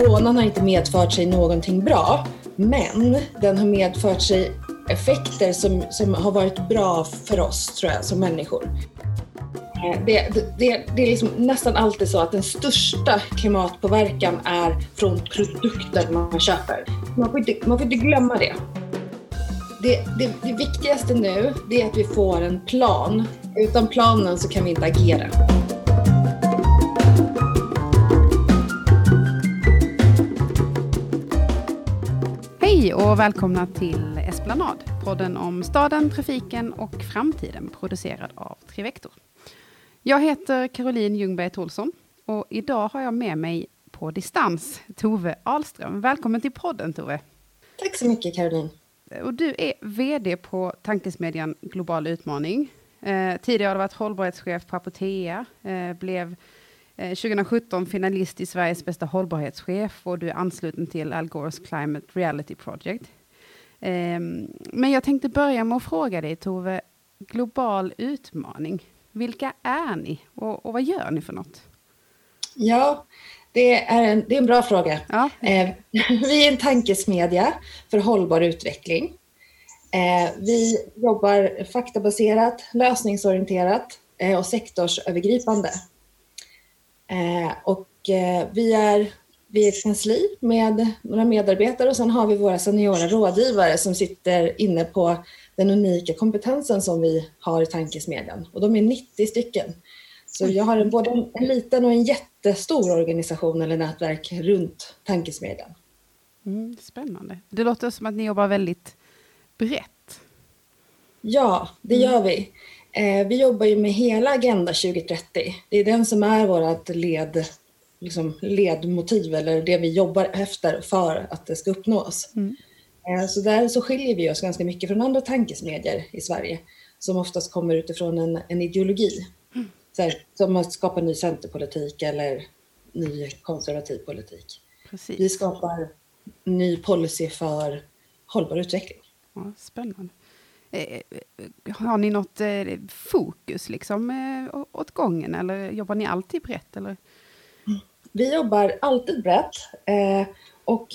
Coronan har inte medfört sig någonting bra, men den har medfört sig effekter som, som har varit bra för oss, tror jag, som människor. Eh, det, det, det, är liksom nästan alltid så att den största klimatpåverkan är från produkter man köper. Man får inte, man får inte glömma det. Det, det. det viktigaste nu det är att vi får en plan. Utan planen så kan vi inte agera. Hej och välkomna till Esplanad, podden om staden, trafiken och framtiden producerad av Trivector. Jag heter Caroline Ljungberg Tolsson och idag har jag med mig på distans Tove Ahlström. Välkommen till podden Tove. Tack så mycket Caroline. Och du är VD på tankesmedjan Global Utmaning. Eh, tidigare har du varit hållbarhetschef på Apotea, eh, blev 2017 eh, finalist i Sveriges bästa hållbarhetschef och du är ansluten till Al Gores Climate Reality Project. Ehm, men jag tänkte börja med att fråga dig Tove, global utmaning, vilka är ni och, och vad gör ni för något? Ja, det är en, det är en bra fråga. Ja. Eh, vi är en tankesmedja för hållbar utveckling. Eh, vi jobbar faktabaserat, lösningsorienterat och sektorsövergripande. Eh, och eh, vi, är, vi är ett kansli med några medarbetare och sen har vi våra seniora rådgivare som sitter inne på den unika kompetensen som vi har i tankesmedjan. Och de är 90 stycken. Så jag har en, både en liten och en jättestor organisation eller nätverk runt tankesmedjan. Mm, spännande. Det låter som att ni jobbar väldigt brett. Ja, det gör vi. Eh, vi jobbar ju med hela Agenda 2030. Det är den som är vårt led, liksom ledmotiv eller det vi jobbar efter för att det ska uppnås. Mm. Eh, så där så skiljer vi oss ganska mycket från andra tankesmedjor i Sverige som oftast kommer utifrån en, en ideologi. Mm. Så här, som att skapa ny centerpolitik eller ny konservativ politik. Precis. Vi skapar ny policy för hållbar utveckling. Ja, spännande. Eh, har ni något eh, fokus liksom, eh, åt gången eller jobbar ni alltid brett? Eller? Vi jobbar alltid brett och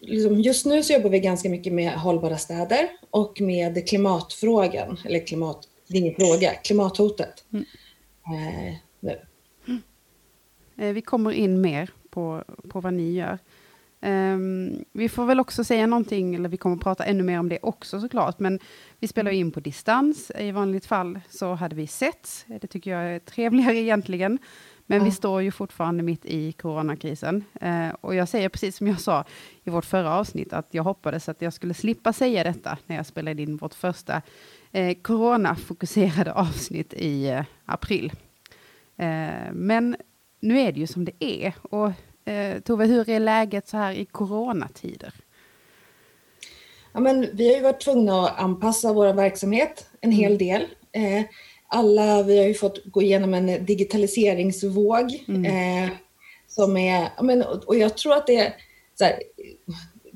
liksom just nu så jobbar vi ganska mycket med hållbara städer och med klimatfrågan, eller klimat, det är ingen fråga, klimathotet. Mm. nu. Mm. Vi kommer in mer på, på vad ni gör. Um, vi får väl också säga någonting, eller vi kommer att prata ännu mer om det också såklart, men vi spelar in på distans. I vanligt fall så hade vi sett, det tycker jag är trevligare egentligen, men mm. vi står ju fortfarande mitt i coronakrisen. Uh, och jag säger precis som jag sa i vårt förra avsnitt, att jag hoppades att jag skulle slippa säga detta när jag spelade in vårt första uh, coronafokuserade avsnitt i uh, april. men nu är det ju som det är. Och Eh, Tove, hur är läget så här i coronatider? Ja, men vi har ju varit tvungna att anpassa vår verksamhet en hel mm. del. Eh, alla, vi har ju fått gå igenom en digitaliseringsvåg mm. eh, som är, ja, men, och jag tror att det så här,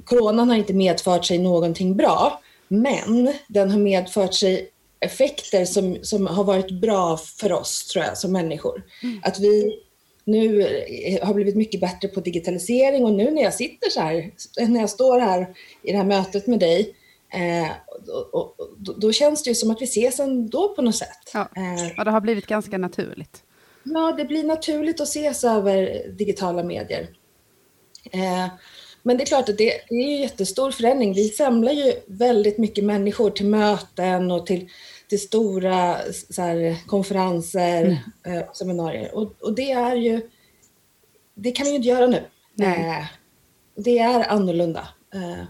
coronan har inte medfört sig någonting bra, men den har medfört sig effekter som, som har varit bra för oss, tror jag, som människor. Mm. Att vi nu har blivit mycket bättre på digitalisering och nu när jag sitter så här, när jag står här i det här mötet med dig, eh, och, och, då, då, känns det ju som att vi ses ändå på något sätt. Ja, eh, ja det har blivit ganska naturligt. Ja, det blir naturligt att ses över digitala medier. Eh, men det är klart att det, det är en jättestor förändring. Vi samlar ju väldigt mycket människor till möten och till till stora här, konferenser mm. eh, seminarier. Och, och, det är ju, det kan vi ju inte göra nu. Eh, det är annorlunda. Eh,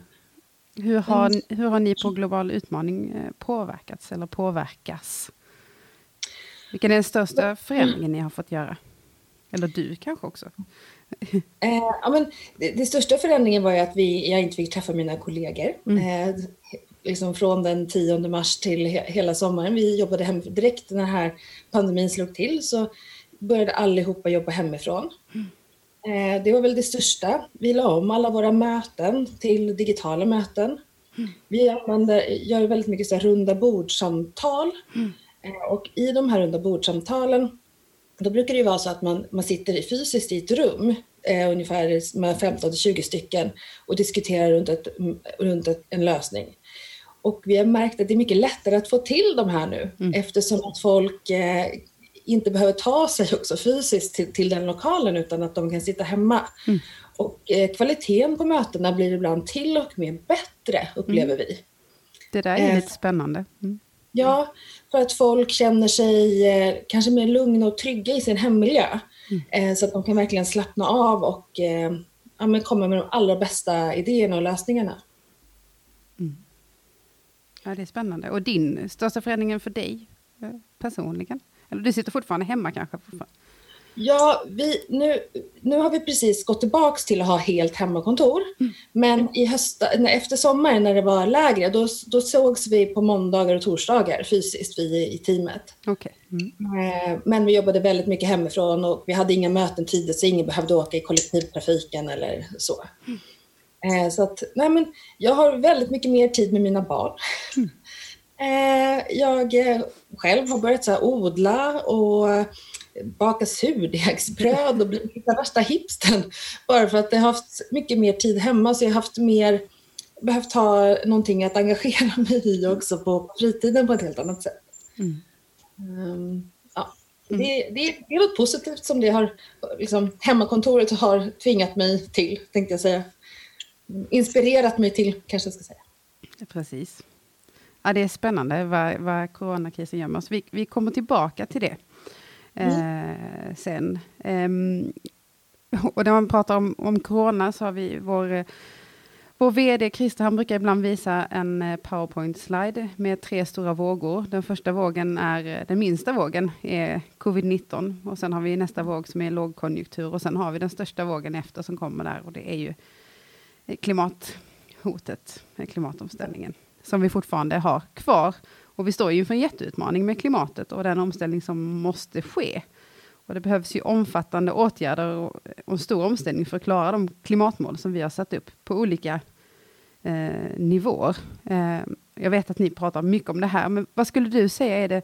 hur, har, hur har ni på Global utmaning påverkats eller påverkas? Vilken är den största förändringen ni har fått göra? Eller du kanske också? Eh, ja, men det, det, största förändringen var ju att vi, jag inte fick träffa mina kollegor. Mm. Eh, liksom från den 10 mars till he hela sommaren. Vi jobbade hem direkt när den här pandemin slog till så började allihopa jobba hemifrån. Mm. Eh, det var väl det största. Vi la om alla våra möten till digitala möten. Mm. Vi använder, gör väldigt mycket så här runda bordsamtal. Mm. Eh, och i de här runda bordsamtalen då brukar det vara så att man, man sitter fysiskt i ett rum eh, ungefär med 15-20 stycken och diskuterar runt, ett, runt ett, en lösning. Och vi har märkt att det är mycket lättare att få till de här nu mm. eftersom att folk eh, inte behöver ta sig också fysiskt till, till den lokalen utan att de kan sitta hemma. Mm. Och eh, kvaliteten på mötena blir ibland till och med bättre upplever mm. vi. Det där är eh, lite spännande. Mm. Ja, för att folk känner sig eh, kanske mer lugna och trygga i sin hemmiljö. Mm. Eh, så att de kan verkligen slappna av och eh, ja, komma med de allra bästa idéerna och lösningarna. Ja, det är spännande. Och din största förändringen för dig eh, personligen? Eller du sitter fortfarande hemma kanske? Fortfarande. Ja, vi, nu, nu har vi precis gått tillbaka till att ha helt hemmakontor. Mm. Men i hösta, efter sommaren när det var lägre, då, då sågs vi på måndagar och torsdagar fysiskt, vi i teamet. Okay. Mm. Eh, men vi jobbade väldigt mycket hemifrån och vi hade inga möten tidigt så ingen behövde åka i kollektivtrafiken eller så. Mm. Så att, nej men, jag har väldigt mycket mer tid med mina barn. Mm. Jag själv har börjat så här, odla och baka surdegsbröd och bli värsta hipsten. Bara för att jag har haft mycket mer tid hemma så jag har haft mer, behövt ha någonting att engagera mig i också på fritiden på ett helt annat sätt. Mm. Um, ja. Mm. Det, det, det, är något positivt som det har, liksom, hemmakontoret har tvingat mig till, tänkte jag säga. Inspirerat mig till, kanske jag ska säga. Precis. Ja, det är spännande vad, vad coronakrisen gör med oss. Vi, vi kommer tillbaka till det mm. eh, sen. Um, och när man pratar om, om corona så har vi vår, vår VD Christer, han brukar ibland visa en eh, powerpoint-slide med tre stora vågor. Den första vågen är, den minsta vågen är covid-19 och sen har vi nästa våg som är lågkonjunktur och sen har vi den största vågen efter som kommer där och det är ju klimathotet, eh, klimatomställningen som vi fortfarande har kvar och vi står ju inför en jätteutmaning med klimatet och den omställning som måste ske. Och det behövs ju omfattande åtgärder och, eh, en stor omställning för att klara de klimatmål som vi har satt upp på olika eh, nivåer. Eh, jag vet att ni pratar mycket om det här, men vad skulle du säga är det,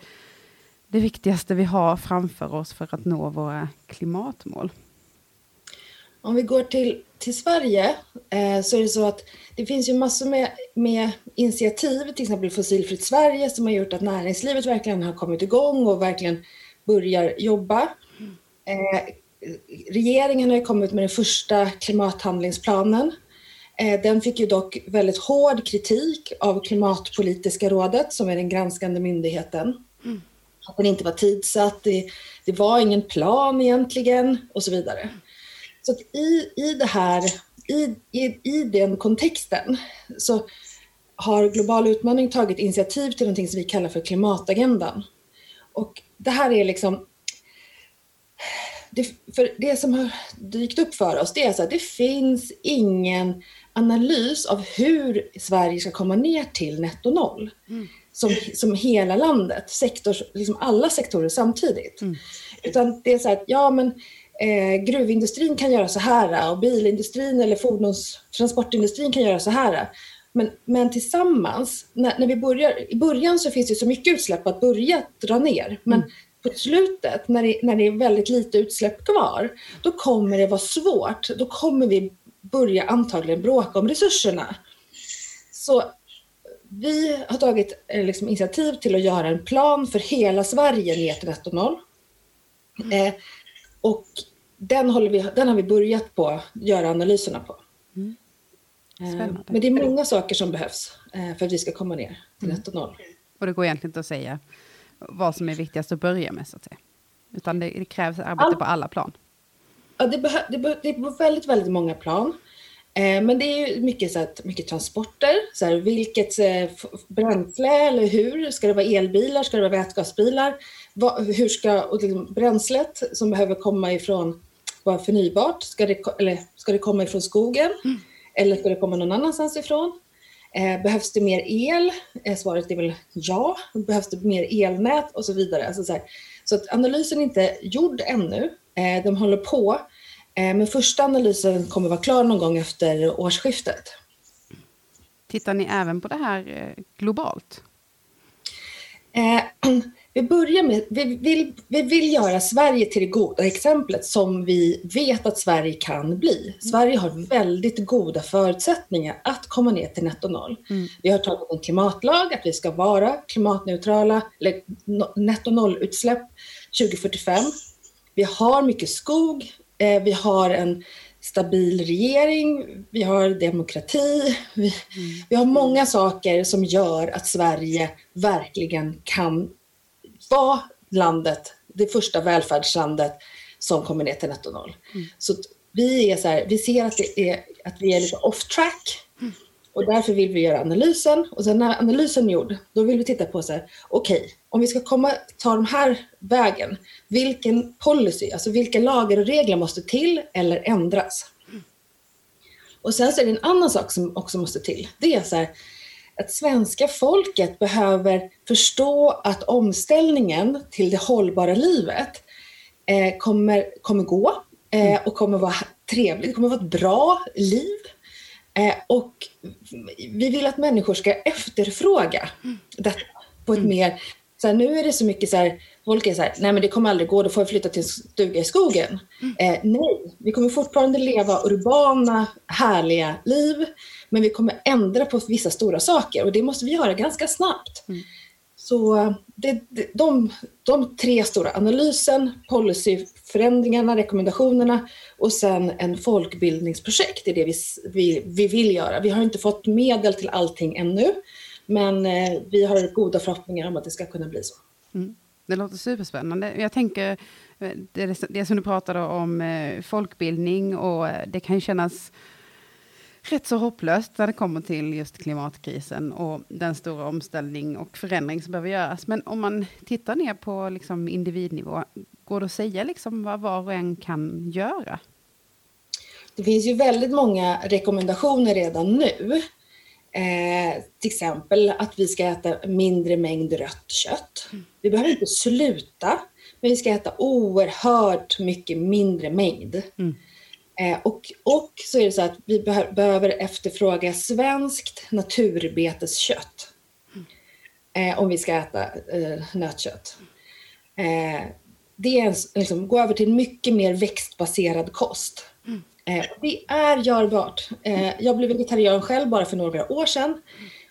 det viktigaste vi har framför oss för att nå våra klimatmål? Om vi går till, till Sverige eh, så är det så att det finns ju massor med, med initiativ, till exempel Fossilfritt Sverige, som har gjort att näringslivet verkligen har kommit igång och verkligen börjar jobba. Eh, regeringen har kommit med den första klimathandlingsplanen. Eh, den fick ju dock väldigt hård kritik av Klimatpolitiska rådet, som är den granskande myndigheten. Mm. Att den inte var tidsatt, det, det var ingen plan egentligen och så vidare. Så i, i det här, i, i, i den kontexten så har Global utmaning tagit initiativ till någonting som vi kallar för klimatagendan. Och det här är liksom det, för det som har dykt upp för oss det är att det finns ingen analys av hur Sverige ska komma ner till netto noll. Mm. Som, som hela landet, sektors, liksom alla sektorer samtidigt. Mm. Utan det är så här att, ja men eh, gruvindustrin kan göra så här och bilindustrin eller fordonstransportindustrin kan göra så här. Men, men tillsammans, när, när, vi börjar, i början så finns det så mycket utsläpp att börja dra ner. Men mm. på slutet, när det, när det är väldigt lite utsläpp kvar, då kommer det vara svårt. Då kommer vi börja antagligen bråka om resurserna. Så vi har tagit eh, liksom, initiativ till att göra en plan för hela Sverige ner till netto noll. Mm. Eh, och den, håller vi, den har vi börjat på göra analyserna på. Mm. Eh, men det är många saker som behövs eh, för att vi ska komma ner till mm. 1 noll. Och det går egentligen inte att säga vad som är viktigast att börja med, så att säga. Utan det, det krävs arbete All... på alla plan. Ja, det, behö, det, behö, det är på väldigt, väldigt många plan. Eh, men det är mycket, så att, mycket transporter. Så här, vilket eh, bränsle eller hur? Ska det vara elbilar? Ska det vara vätgasbilar? Va, hur ska och liksom, bränslet som behöver komma ifrån vara förnybart? Ska det, eller, ska det komma ifrån skogen? Mm. Eller ska det komma någon annanstans ifrån? Eh, behövs det mer el? Eh, svaret är väl ja. Behövs det mer elnät och så vidare. Alltså så, så att analysen är inte gjord ännu. Eh, de håller på. Eh, men första analysen kommer vara klar någon gång efter årsskiftet. Tittar ni även på det här eh, globalt? Vi börjar med, vi vill, vi vill göra Sverige till det goda exemplet som vi vet att Sverige kan bli. Sverige har väldigt goda förutsättningar att komma ner till netto noll. Mm. Vi har tagit en klimatlag, att vi ska vara klimatneutrala, eller netto nollutsläpp 2045. Vi har mycket skog, eh, vi har en stabil regering, vi har demokrati, vi, mm. vi har många saker som gör att Sverige verkligen kan vara landet, det första välfärdslandet som kommer ner till netto noll. Mm. Så vi, är så här, vi ser att, det är, att vi är lite off track mm. och därför vill vi göra analysen. Och sen när analysen är gjord, då vill vi titta på så här, okej, okay, om vi ska komma, ta den här vägen, vilken policy, alltså vilka lagar och regler måste till eller ändras? Mm. Och sen så är det en annan sak som också måste till. Det är så här, att svenska folket behöver förstå att omställningen till det hållbara livet eh, kommer, kommer gå eh, mm. och kommer vara trevligt, det kommer vara ett bra liv. Eh, och vi vill att människor ska efterfråga detta på ett mm. mer så här, nu är det så mycket så här, folk är så här, nej men det kommer aldrig gå, då får jag flytta till en stuga i skogen. Mm. Eh, nej, vi kommer fortfarande leva urbana, härliga liv, men vi kommer ändra på vissa stora saker och det måste vi göra ganska snabbt. Mm. Så det, det, de, de tre stora, analysen, policyförändringarna, rekommendationerna och sen en folkbildningsprojekt är det vi, vi, vi vill göra. Vi har inte fått medel till allting ännu, men eh, vi har goda förhoppningar om att det ska kunna bli så. Mm. Det låter superspännande. Jag tänker, eh, det, det som du pratade om eh, folkbildning och det kan ju kännas rätt så hopplöst när det kommer till just klimatkrisen och den stora omställning och förändring som behöver göras. Men om man tittar ner på liksom individnivå, går det att säga liksom vad var och en kan göra? Det finns ju väldigt många rekommendationer redan nu. Eh, till exempel att vi ska äta mindre mängd rött kött. Vi behöver inte sluta, men vi ska äta oerhört mycket mindre mängd. Mm. Eh, och, och så är det så att vi be behöver efterfråga svenskt naturbeteskött eh, om vi ska äta eh, nötkött. Eh, det är en, liksom, gå över till mycket mer växtbaserad kost. Eh, det är görbart. Eh, jag blev vegetarian själv bara för några år sedan.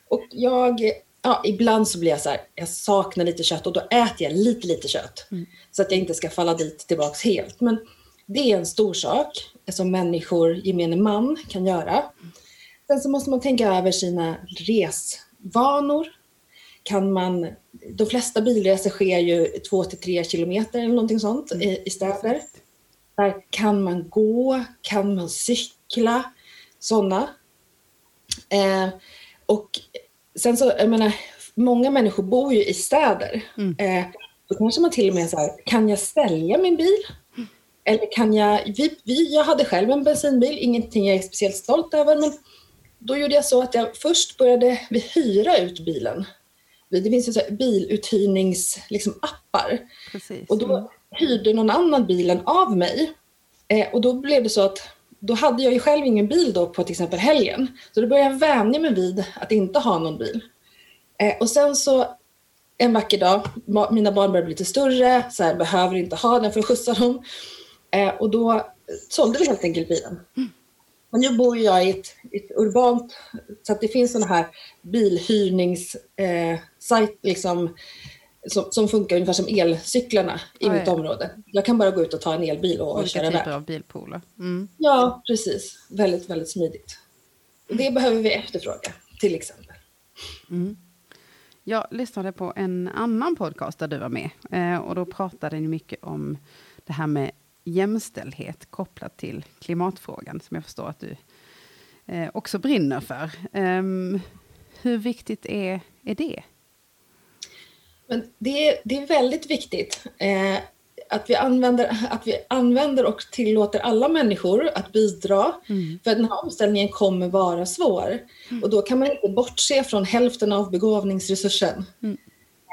Och jag, ja, ibland så blir jag så här, jag saknar lite kött och då äter jag lite, lite kött. Mm. Så att jag inte ska falla dit tillbaks helt. Men det är en stor sak som människor, gemene man, kan göra. Sen så måste man tänka över sina resvanor. Kan man, de flesta bilresor sker ju två till tre kilometer eller någonting sånt mm. i, i städer. Där kan man gå, kan man cykla, sådana. Eh, och sen så, jag menar, många människor bor ju i städer. Mm. Eh, då kanske man till och med så här, kan jag sälja min bil? Eller kan jag, vi, vi, jag hade själv en bensinbil, ingenting jag är speciellt stolt över, men då gjorde jag så att jag först började vi hyra ut bilen. Det finns ju så biluthyrningsappar. Liksom, och då mm hyrde någon annan bilen av mig. Eh, och då blev det så att då hade jag ju själv ingen bil då på till exempel helgen. Så då började jag vänja mig vid att inte ha någon bil. Eh, och sen så en vacker dag, mina barn började bli lite större, så här, behöver inte ha den för att skjutsa dem. Eh, och då sålde vi helt enkelt bilen. Mm. Och nu bor jag i ett, ett urbant, så att det finns sådana här bilhyrningssajter eh, liksom, som, som, funkar ungefär som elcyklarna i ah, mitt område. Jag kan bara gå ut och ta en elbil och, och köra iväg. Olika typer av bilpooler. Mm. Ja, precis. Väldigt, väldigt smidigt. Det behöver vi efterfråga, till exempel. Mm. Jag lyssnade på en annan podcast där du var med. Eh, och då pratade ni mycket om det här med jämställdhet kopplat till klimatfrågan, som jag förstår att du eh, också brinner för. Um, hur viktigt är, är det? Men det, är, det är väldigt viktigt eh, att, vi använder, att vi använder och tillåter alla människor att bidra. Mm. För den här omställningen kommer vara svår. Mm. Och då kan man inte bortse från hälften av begåvningsresursen. Mm.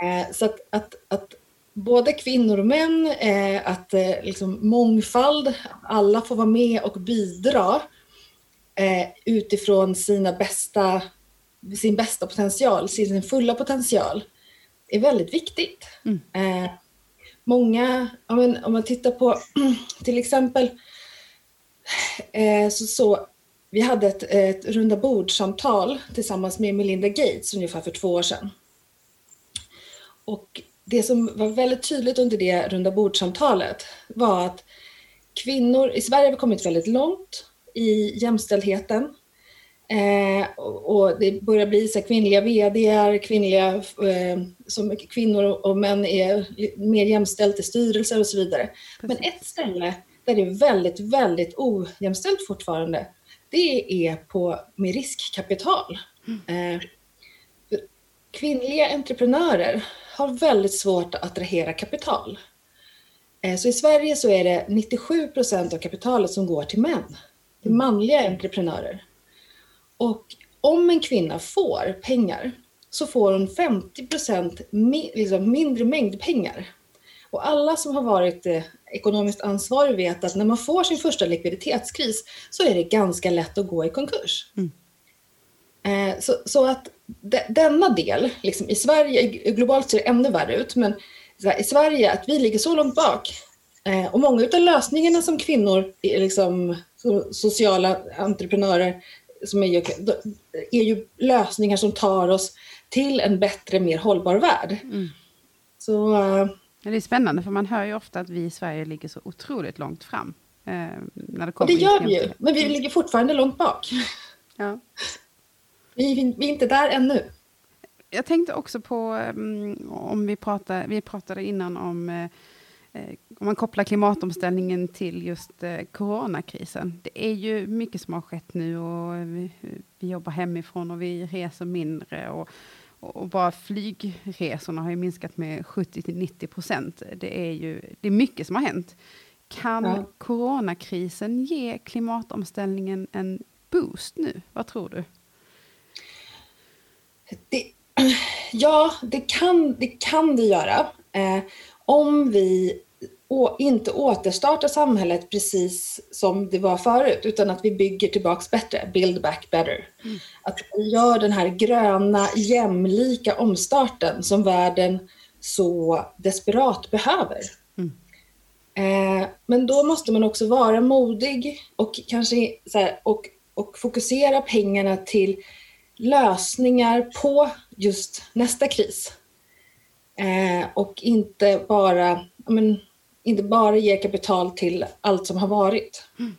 Eh, så att, att, att både kvinnor och män, eh, att eh, liksom mångfald, alla får vara med och bidra eh, utifrån sina bästa, sin bästa potential, sin, sin fulla potential. Är väldigt viktigt. Mm. Eh, många, om man, om man tittar på till exempel eh, så, så vi hade ett, ett runda bordsamtal tillsammans med Melinda Gates ungefär för två år sedan. Och det som var väldigt tydligt under det runda bordsamtalet var att kvinnor, i Sverige har vi kommit väldigt långt i jämställdheten. Eh, och, det börjar bli så kvinnliga vd, kvinnliga, eh, som kvinnor och män är mer jämställt i styrelser och så vidare. Precis. Men ett ställe där det är väldigt, väldigt ojämställt fortfarande, det är på, med riskkapital. Mm. Eh, kvinnliga entreprenörer har väldigt svårt att attrahera kapital. Eh, så i Sverige så är det 97 procent av kapitalet som går till män, till mm. manliga entreprenörer. Och om en kvinna får pengar så får hon 50 procent liksom mindre mängd pengar. Och alla som har varit eh, ekonomiskt ansvariga vet att när man får sin första likviditetskris så är det ganska lätt att gå i konkurs. Mm. Eh, så, så, att de, denna del, liksom i Sverige, globalt ser det ännu värre ut, men här, i Sverige att vi ligger så långt bak eh, och många av lösningarna som kvinnor, liksom, sociala entreprenörer, som är, är ju lösningar som tar oss till en bättre, mer hållbar värld. Mm. Så, uh, det är spännande, för man hör ju ofta att vi i Sverige ligger så otroligt långt fram. Eh, när det, kommer och det gör vi ju, men vi ligger fortfarande långt bak. Ja. Vi, vi, är inte där ännu. Jag tänkte också på, um, om vi pratade, vi pratade innan om uh, om man kopplar klimatomställningen till just eh, coronakrisen. Det är ju mycket som har skett nu och vi, vi jobbar hemifrån och vi reser mindre. Och, och bara flygresorna har ju minskat med 70-90 procent. Det är ju det är mycket som har hänt. Kan ja. coronakrisen ge klimatomställningen en boost nu? Vad tror du? Det, ja, det kan, det kan det göra. Eh, om vi inte återstartar samhället precis som det var förut, utan att vi bygger tillbaks bättre, build back better. Mm. Att vi gör den här gröna, jämlika omstarten som världen så desperat behöver. Mm. Eh, men då måste man också vara modig och kanske här, och, och fokusera pengarna till lösningar på just nästa kris. Eh, och inte bara, men, inte bara ge kapital till allt som har varit. Mm.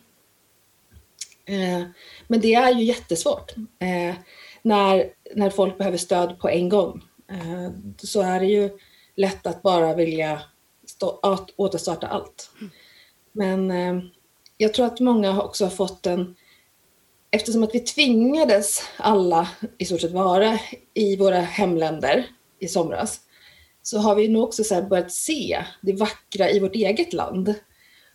Eh, men det är ju jättesvårt. Eh, när, när folk behöver stöd på en gång eh, så är det ju lätt att bara vilja stå, att återstarta allt. Mm. Men eh, jag tror att många också har fått en eftersom att vi tvingades alla i stort sett vara i våra hemländer i somras, så har vi nog också så börjat se det vackra i vårt eget land.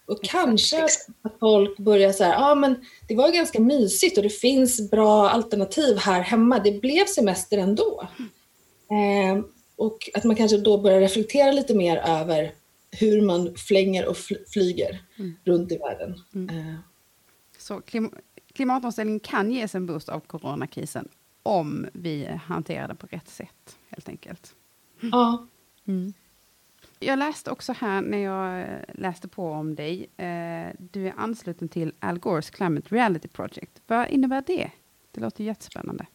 Och kanske att folk börjar så här, ja ah, men det var ganska mysigt och det finns bra alternativ här hemma. Det blev semester ändå. Mm. Eh, och att man kanske då börjar reflektera lite mer över hur man flänger och flyger mm. runt i världen. Mm. Eh. Så klim klimatomställningen kan ges en boost av coronakrisen om vi hanterar det på rätt sätt, helt enkelt. Ja. Mm. Jag läste också här när jag läste på om dig. Eh, du är ansluten till Al Gores Climate Reality Project. Vad innebär det? Det låter jättespännande.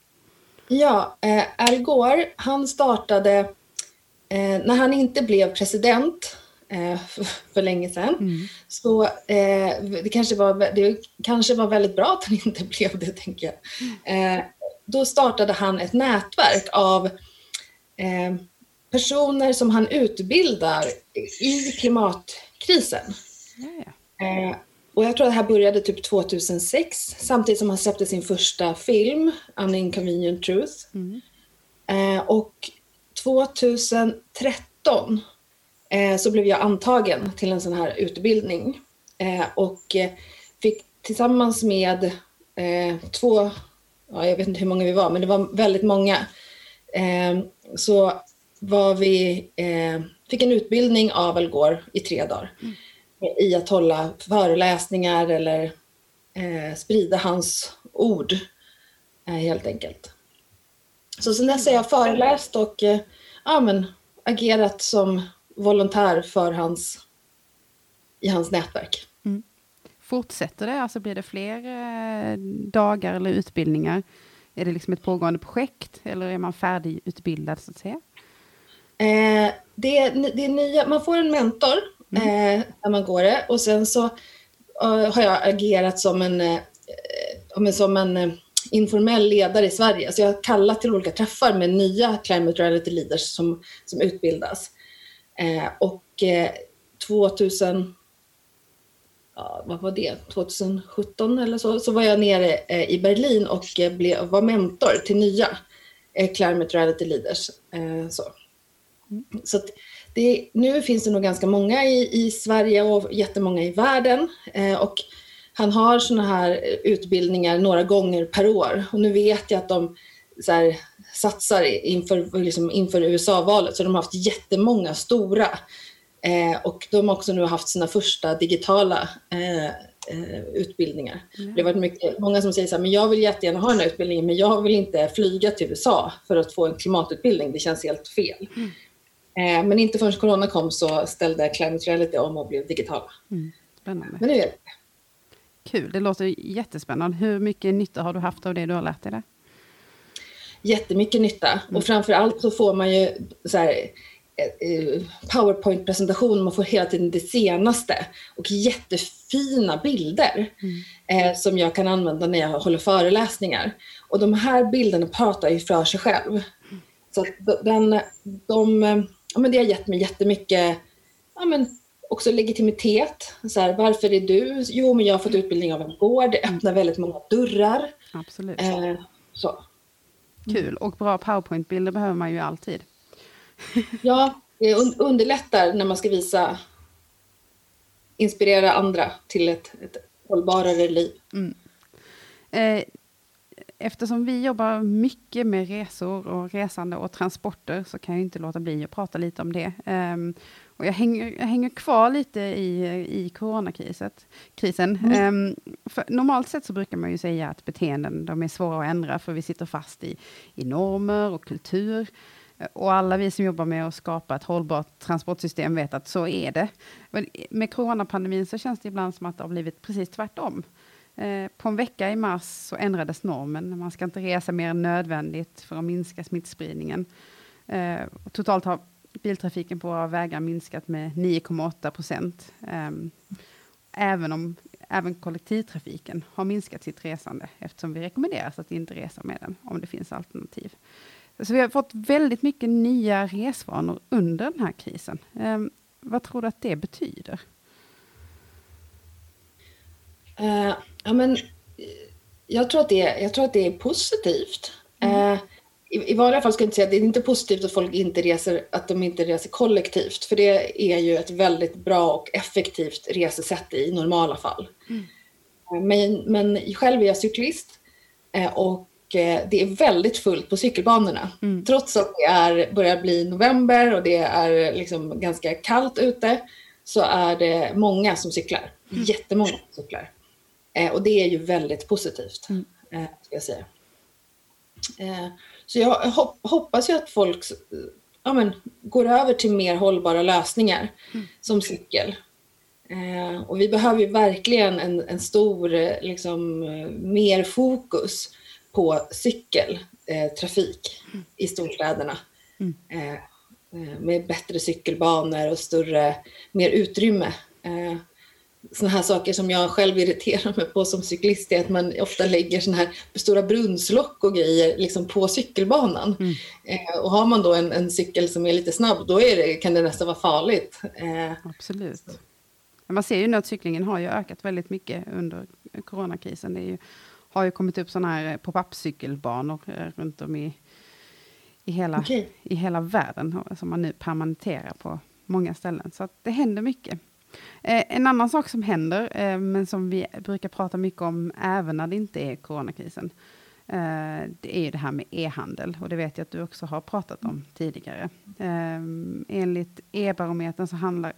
Ja, eh, Al Gore, han startade eh, när han inte blev president eh, för, för, länge sedan. Mm. Så eh, det, kanske var, det kanske var väldigt bra att han inte blev det, tänker jag. Eh, då startade han ett nätverk av personer som han utbildar i klimatkrisen. Eh, och jag tror att det här började typ 2006, samtidigt som han släppte sin första film, An Inconvenient Truth. Mm. Eh, och 2013 eh, så blev jag antagen till en sån här utbildning eh, och eh, fick tillsammans med eh, två, ja, jag vet inte hur många vi var, men det var väldigt många, så var vi, eh, fick en utbildning av Al Gore i tre dagar mm. i att hålla föreläsningar eller eh, sprida hans ord eh, helt enkelt. Så sen dess har jag föreläst och, eh, ja, men, agerat som volontär för hans, i hans nätverk. Mm. Fortsätter det? Alltså blir det fler eh, dagar eller utbildningar? Är det liksom ett pågående projekt eller är man färdigutbildad så att säga? Eh, det, det är nya, man får en mentor mm. eh, när man går det och sen så uh, har jag agerat som en, uh, som en uh, informell ledare i Sverige. Så jag har kallat till olika träffar med nya Climate Reality Leaders som, som utbildas. och 2000 ja, vad var det, 2017 eller så, så var jag nere eh, i Berlin och eh, blev, var mentor till nya eh, Climate Reality Leaders. Eh, så. Så det, nu finns det nog ganska många i, i Sverige och jättemånga i världen. Eh, och han har sådana här utbildningar några gånger per år. Och nu vet jag att de så här, satsar inför, liksom, inför USA-valet, så de har haft jättemånga stora Eh, och de har också nu haft sina första digitala eh, eh, utbildningar. Mm. Det har varit mycket, många som säger så här, men jag vill jättegärna ha den här utbildningen, men jag vill inte flyga till USA för att få en klimatutbildning. Det känns helt fel. Mm. Eh, men inte förrän corona kom så ställde Climate Reality om och blev digitala. Mm. Spännande. Men nu är det. Kul, det låter jättespännande. Hur mycket nytta har du haft av det du har lärt dig där? Jättemycket nytta. Mm. Och framför allt så får man ju så här, Eh, Powerpoint-presentation, man får hela tiden det senaste och jättefina bilder mm. eh, som jag kan använda när jag håller föreläsningar. Och de här bilderna pratar ju för sig själv. Så den, de, ja, men det har gett mig jättemycket ja, men också legitimitet. Så här, varför är du? Jo, men jag har fått utbildning av en gård. Det öppnar väldigt många dörrar. Absolut. Eh, så. Kul. Och bra powerpoint-bilder behöver man ju alltid. Ja, det underlättar när man ska visa, inspirera andra till ett, ett hållbarare liv. Mm. Eh, eftersom vi jobbar mycket med resor och resande och transporter så kan jag inte låta bli att prata lite om det. Um, och jag hänger, jag hänger kvar lite i, i coronakrisen. Mm. Um, normalt sett så brukar man ju säga att beteenden de är svåra att ändra för vi sitter fast i, i normer och kultur. Och alla vi som jobbar med att skapa ett hållbart transportsystem vet att så är det. Men med coronapandemin så känns det ibland som att det har blivit precis tvärtom. Eh, på en vecka i mars så ändrades normen. Man ska inte resa mer än nödvändigt för att minska smittspridningen. Eh, totalt har biltrafiken på våra vägar minskat med 9,8 procent. Ehm, även om även kollektivtrafiken har minskat sitt resande eftersom vi rekommenderas att inte resa med den om det finns alternativ. Så vi har fått väldigt mycket nya resvanor under den här krisen. Ehm, vad tror du att det betyder? Uh, ja, men, jag, tror att det, jag tror att det är positivt. Mm. Uh, i, I vanliga fall skulle jag inte säga att det är inte positivt att folk inte reser, att de inte reser kollektivt. För det är ju ett väldigt bra och effektivt resesätt i normala fall. Mm. Uh, men, men själv är jag cyklist och Eh, det är väldigt fullt på cykelbanorna. Mm. Trots att det är, börjar bli november och det är liksom ganska kallt ute så är det många som cyklar. Mm. Jättemånga som cyklar. Eh, och det är ju väldigt positivt, mm. eh, ska jag säga. Eh, så jag hop hoppas ju att folk ja, men, går över till mer hållbara lösningar mm. som cykel. Eh, och vi behöver ju verkligen en, en stor, liksom, mer fokus på cykeltrafik eh, i storstäderna. Mm. Eh, eh, med bättre cykelbanor och större, mer utrymme. Sådana här saker som jag själv irriterar mig på som cyklist är att man ofta lägger sådana här stora brunnslock och grejer liksom på cykelbanan. Mm. Eh, och har man då en, en, cykel som är lite snabb då är det, kan det nästan vara farligt. Eh, Absolut. Man ser ju nu att cyklingen har ju ökat väldigt mycket under coronakrisen. Det ju har ju kommit upp sådana här pop-up cykelbanor eh, runt om i, i, hela, okay. i hela världen som man nu permanenterar på många ställen. Så det händer mycket. Eh, en annan sak som händer, eh, men som vi brukar prata mycket om även när det inte är coronakrisen, eh, det är det här med e-handel. Och det vet jag att du också har pratat om tidigare. Enligt e-barometern så handlar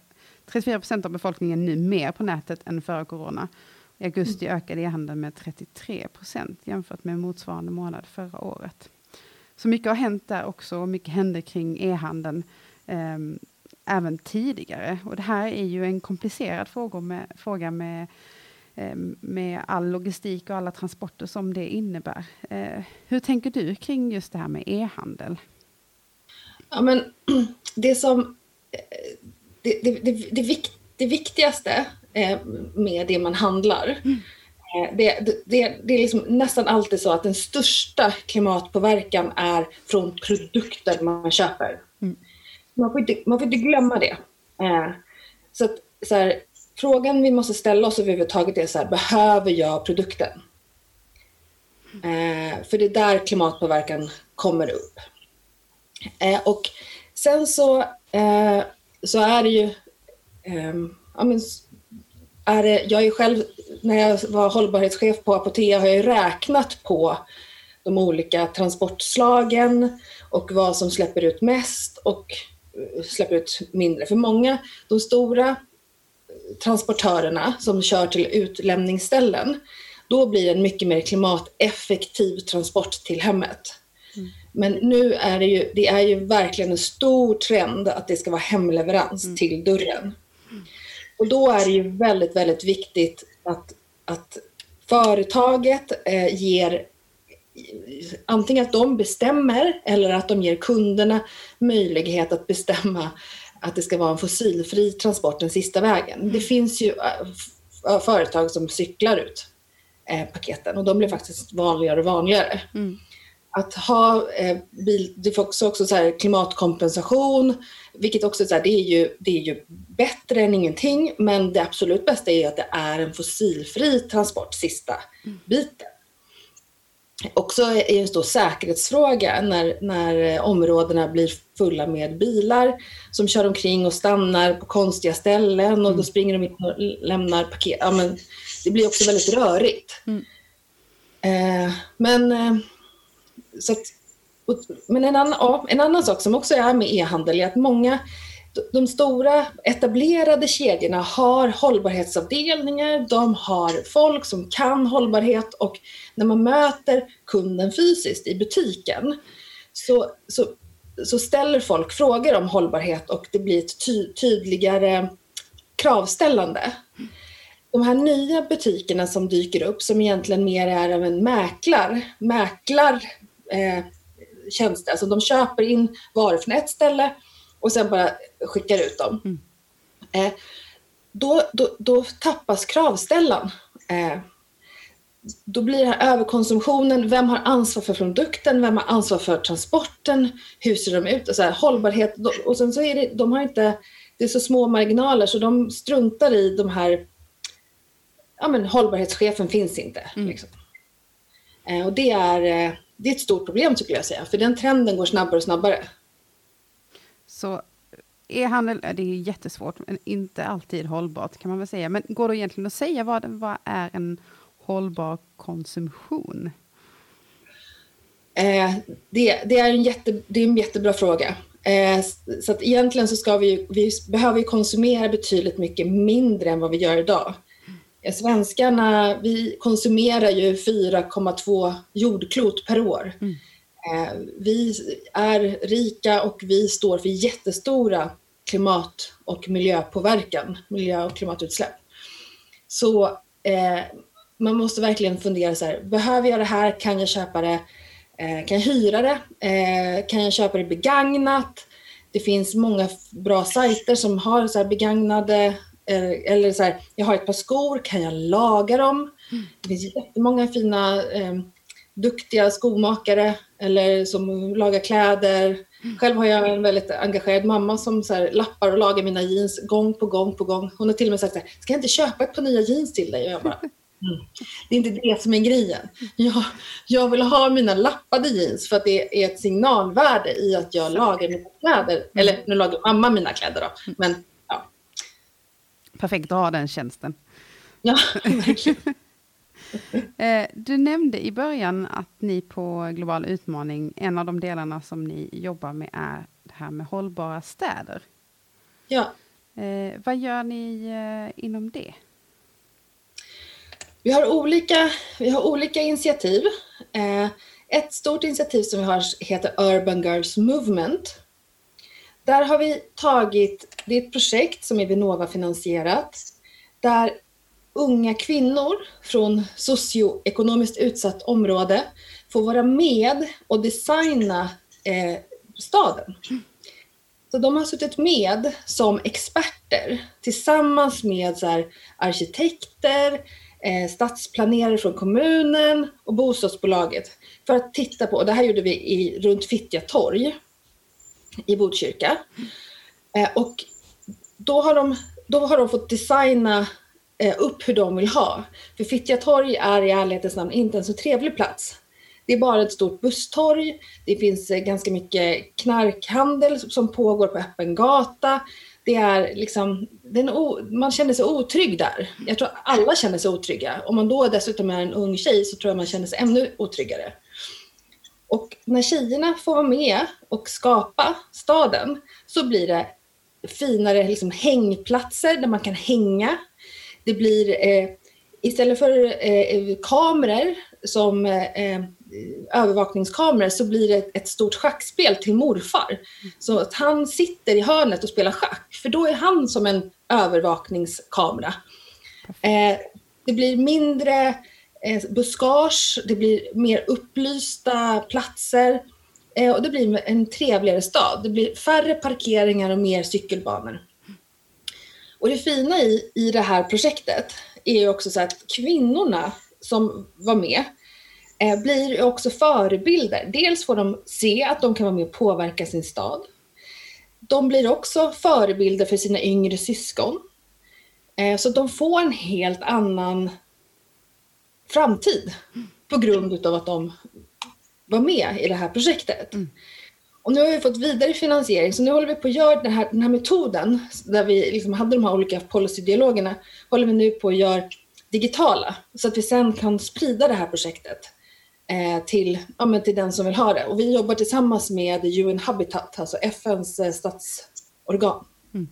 34 procent av befolkningen nu mer på nätet än före corona. I augusti ökade e-handeln med 33 procent jämfört med motsvarande månad förra året. Så mycket har hänt där också och mycket händer kring e-handeln. eh, även tidigare. Och det här är ju en komplicerad fråga med, fråga med, eh, med all logistik och alla transporter som det innebär. Eh, hur tänker du kring just det här med e-handel? Ja, men det som... Det, det, det, det, vik, det viktigaste eh, med det man handlar mm. Det, det, det, är liksom nästan alltid så att den största klimatpåverkan är från produkter man köper. Mm. Man, får inte, man får inte glömma det. Eh, så, att, så här, frågan vi måste ställa oss överhuvudtaget är så här, behöver jag produkten? Eh, för det är där klimatpåverkan kommer upp. Eh, och sen så, eh, så är det ju, ehm, ja, men, är det, jag är själv, när jag var hållbarhetschef på Apotea har jag räknat på de olika transportslagen och vad som släpper ut mest och släpper ut mindre. För många, de stora transportörerna som kör till utlämningsställen, då blir det en mycket mer klimateffektiv transport till hemmet. Mm. Men nu är det ju, det är ju verkligen en stor trend att det ska vara hemleverans mm. till dörren. Mm. Och då är det ju väldigt, väldigt viktigt att, att företaget eh, ger antingen att de bestämmer eller att de ger kunderna möjlighet att bestämma att det ska vara en fossilfri transport den sista vägen. Det mm. finns ju äh, företag som cyklar ut eh, paketen och de blir faktiskt vanligare och vanligare. Mm att ha eh, bil, det får också, också så här klimatkompensation, vilket också så här, det, är ju, det är ju bättre än ingenting, men det absolut bästa är att det är en fossilfri transport sista mm. biten. Också är en stor säkerhetsfråga när, när områdena blir fulla med bilar som kör omkring och stannar på konstiga ställen och mm. då springer de in och lämnar paket. Ja, men det blir också väldigt rörigt. Mm. Eh, men eh, så att, men en annan, ja, en annan sak som också är med e-handel är att många de stora etablerade kedjorna har hållbarhetsavdelningar, de har folk som kan hållbarhet och när man möter kunden fysiskt i butiken så, så, så ställer folk frågor om hållbarhet och det blir ett ty tydligare kravställande. De här nya butikerna som dyker upp som egentligen mer är av en mäklar, mäklar eh, tjänster. Alltså de köper in varor från ett ställe och sen bara skickar ut dem. Mm. Eh, då, då, då tappas kravställan. Eh, då blir det här överkonsumtionen. Vem har ansvar för produkten? Vem har ansvar för transporten? Hur ser de ut? Och så här, hållbarhet. Och sen så är det, de har inte, det är så små marginaler så de struntar i de här, ja men hållbarhetschefen finns inte. Mm. Liksom. Eh, och det är, eh, det är ett stort problem skulle jag säga, för den trenden går snabbare och snabbare. Så e-handel, det är jättesvårt, men inte alltid hållbart kan man väl säga. Men går det egentligen att säga vad, vad är en hållbar konsumtion? Eh, det, det, är en jätte, det är en jättebra fråga. Eh, så att egentligen så ska vi, vi behöver konsumera betydligt mycket mindre än vad vi gör idag. Svenskarna, vi konsumerar ju 4,2 jordklot per år. Mm. Eh, vi är rika och vi står för jättestora klimat och miljöpåverkan, miljö och klimatutsläpp. Så eh, man måste verkligen fundera så här, behöver jag det här? Kan jag köpa det? Eh, kan jag hyra det? Eh, kan jag köpa det begagnat? Det finns många bra sajter som har så begagnade Eh, eller så här, jag har ett par skor, kan jag laga dem? Mm. Det finns jättemånga fina eh, duktiga skomakare eller som lagar kläder. Mm. Själv har jag en väldigt engagerad mamma som så lappar och lagar mina jeans gång på gång på gång. Hon har till och med sagt så här, ska jag inte köpa ett par nya jeans till dig? Och jag bara, mm. Det är inte det som är grejen. Jag, jag vill ha mina lappade jeans för att det är ett signalvärde i att jag lagar mina kläder. Mm. Eller nu lagar mamma mina kläder då, mm. men perfekt att ha den tjänsten. Ja, verkligen. Eh, du nämnde i början att ni på Global utmaning, en av de delarna som ni jobbar med är det här med hållbara städer. Ja. Eh, vad gör ni eh, inom det? Vi har olika, vi har olika initiativ. Ett stort initiativ som vi har heter Urban Girls Movement. Där har vi tagit, det är ett projekt som är Vinnova-finansierat, där unga kvinnor från socioekonomiskt utsatt område får vara med och designa eh, staden. Så de har suttit med som experter tillsammans med så här, arkitekter, eh, stadsplanerare från kommunen och bostadsbolaget för att titta på, och det här gjorde vi i, runt Fittja torg i Botkyrka. Eh, och då har, de, då har de fått designa Eh, upp hur de vill ha. För Fittja torg är i ärlighetens namn inte en så trevlig plats. Det är bara ett stort busstorg. Det finns eh, ganska mycket knarkhandel som pågår på öppen gata. Det är liksom, det är man känner sig otrygg där. Jag tror alla känner sig otrygga. Om man då dessutom är en ung tjej så tror jag man känner sig ännu otryggare. Och när tjejerna får vara med och skapa staden så blir det finare liksom hängplatser där man kan hänga. Det blir eh, istället för eh, kameror som eh, övervakningskameror så blir det ett stort schackspel till morfar. Så att han sitter i hörnet och spelar schack, för då är han som en övervakningskamera. Eh, det blir mindre eh, buskage, det blir mer upplysta platser eh, och det blir en trevligare stad. Det blir färre parkeringar och mer cykelbanor. Och det fina i, i det här projektet är ju också så att kvinnorna som var med, eh, blir också förebilder. Dels får de se att de kan vara med och påverka sin stad. De blir också förebilder för sina yngre syskon. Eh, så de får en helt annan framtid på grund av att de var med i det här projektet. Mm. Och nu har vi fått vidare finansiering, så nu håller vi på att göra den här, den här metoden, där vi liksom hade de här olika policydialogerna, håller vi nu på att göra digitala, så att vi sen kan sprida det här projektet eh, till, ja, men till den som vill ha det. Och vi jobbar tillsammans med UN Habitat, alltså FNs eh, statsorgan. Mm.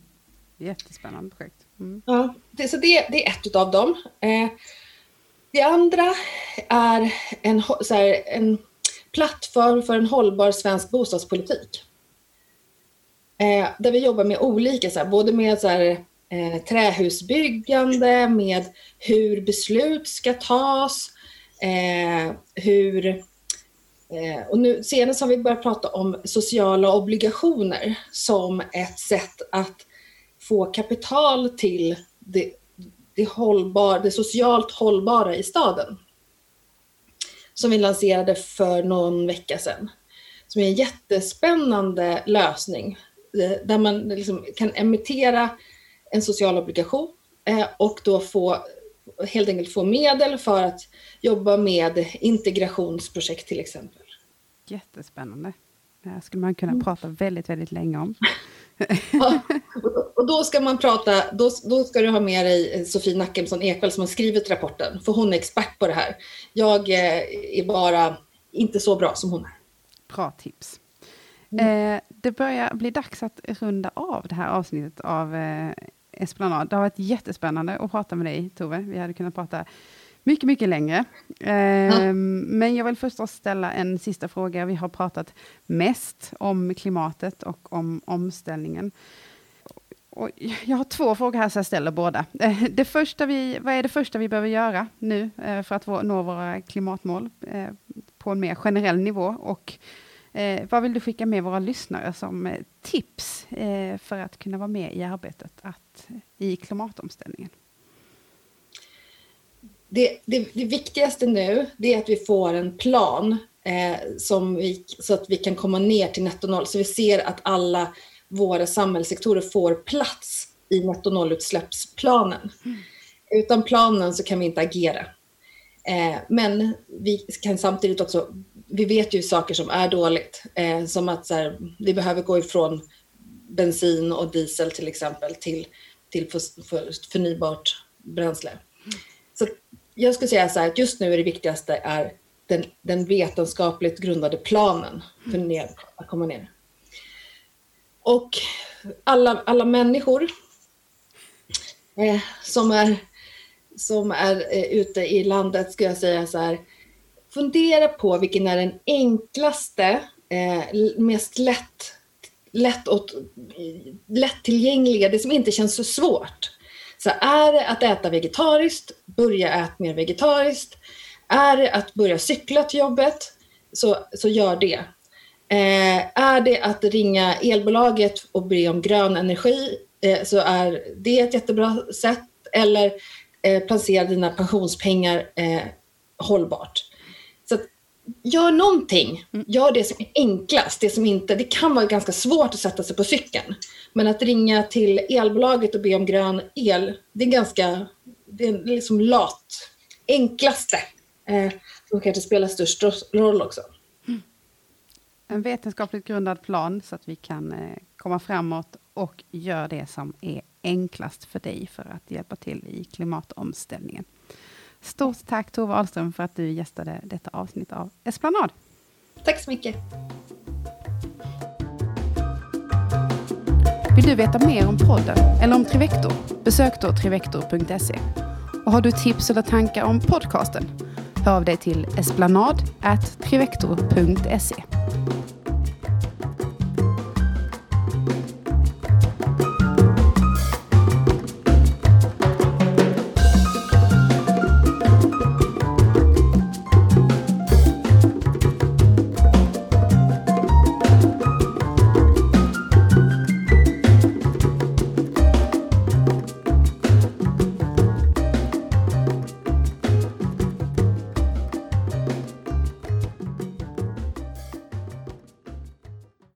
Jättespännande projekt. Mm. Ja, det, så det, det är ett av dem. Eh, det andra är en, så här, en plattform för en hållbar svensk bostadspolitik. Eh, där vi jobbar med olika, så här, både med så här, eh, trähusbyggande, med hur beslut ska tas, eh, hur... Eh, och nu, senast har vi börjat prata om sociala obligationer som ett sätt att få kapital till det, det, hållbar, det socialt hållbara i staden. Som vi lanserade för någon vecka sedan. Som är en jättespännande lösning eh, där man liksom kan emittera en social obligation eh, och då få helt enkelt få medel för att jobba med integrationsprojekt till exempel. Jättespännande. Det här skulle man kunna mm. prata väldigt, väldigt länge om. Ja, och då ska man prata, då, då ska du ha med dig Sofie Nackemsson Ekvall som har skrivit rapporten, för hon är expert på det här. Jag eh, är bara inte så bra som hon är. Bra tips. Mm. Eh, det börjar bli dags att runda av det här avsnittet av eh, Esplanad. Det har varit jättespännande att prata med dig, Tove. Vi hade kunnat prata mycket, mycket längre. Eh, ja. Men jag vill förstås ställa en sista fråga. Vi har pratat mest om klimatet och om omställningen. Och jag har två frågor här, så jag ställer båda. Eh, det första vi, vad är det första vi behöver göra nu eh, för att nå våra klimatmål eh, på en mer generell nivå? Och Eh, vad vill du skicka med våra lyssnare som tips för att kunna vara med i arbetet att, i klimatomställningen? Det, det, det, viktigaste nu det är att vi får en plan eh, som vi, så att vi kan komma ner till netto noll. Så vi ser att alla våra samhällssektorer får plats i netto nollutsläppsplanen. Mm. Utan planen så kan vi inte agera. Eh, men vi kan samtidigt också vi vet ju saker som är dåligt, eh, som att så här, vi behöver gå ifrån bensin och diesel till exempel till, till för, för, förnybart bränsle. Jag skulle säga så här, att just nu är det viktigaste är den, den vetenskapligt grundade planen för ner, att komma ner. Och alla, alla människor eh, som är, som är eh, ute i landet, skulle jag säga så här, fundera på vilken är den enklaste, eh, mest lätt lätt åt, lättillgängliga, det som inte känns så svårt. Så är det att äta vegetariskt, börja äta mer vegetariskt. Är det att börja cykla till jobbet, så, så gör det. Eh, är det att ringa elbolaget och be om grön energi, eh, så är det ett jättebra sätt. Eller eh, placera dina pensionspengar eh, hållbart. Så att, gör någonting. Mm. Gör det som är enklast. Det, som inte, det kan vara ganska svårt att sätta sig på cykeln. Men att ringa till elbolaget och be om grön el, det är ganska det är liksom lat. Enklaste. Eh, som kanske spelar störst roll också. Mm. En vetenskapligt grundad plan så att vi kan eh, komma framåt och göra det som är enklast för dig för att hjälpa till i klimatomställningen. Stort tack Tove Ahlström för att du gästade detta avsnitt av Esplanad. Tack så mycket. Vill du veta mer om podden eller om Trivector? Besök då trivector.se. Och har du tips eller tankar om podcasten? Hör av dig till esplanad.trivector.se.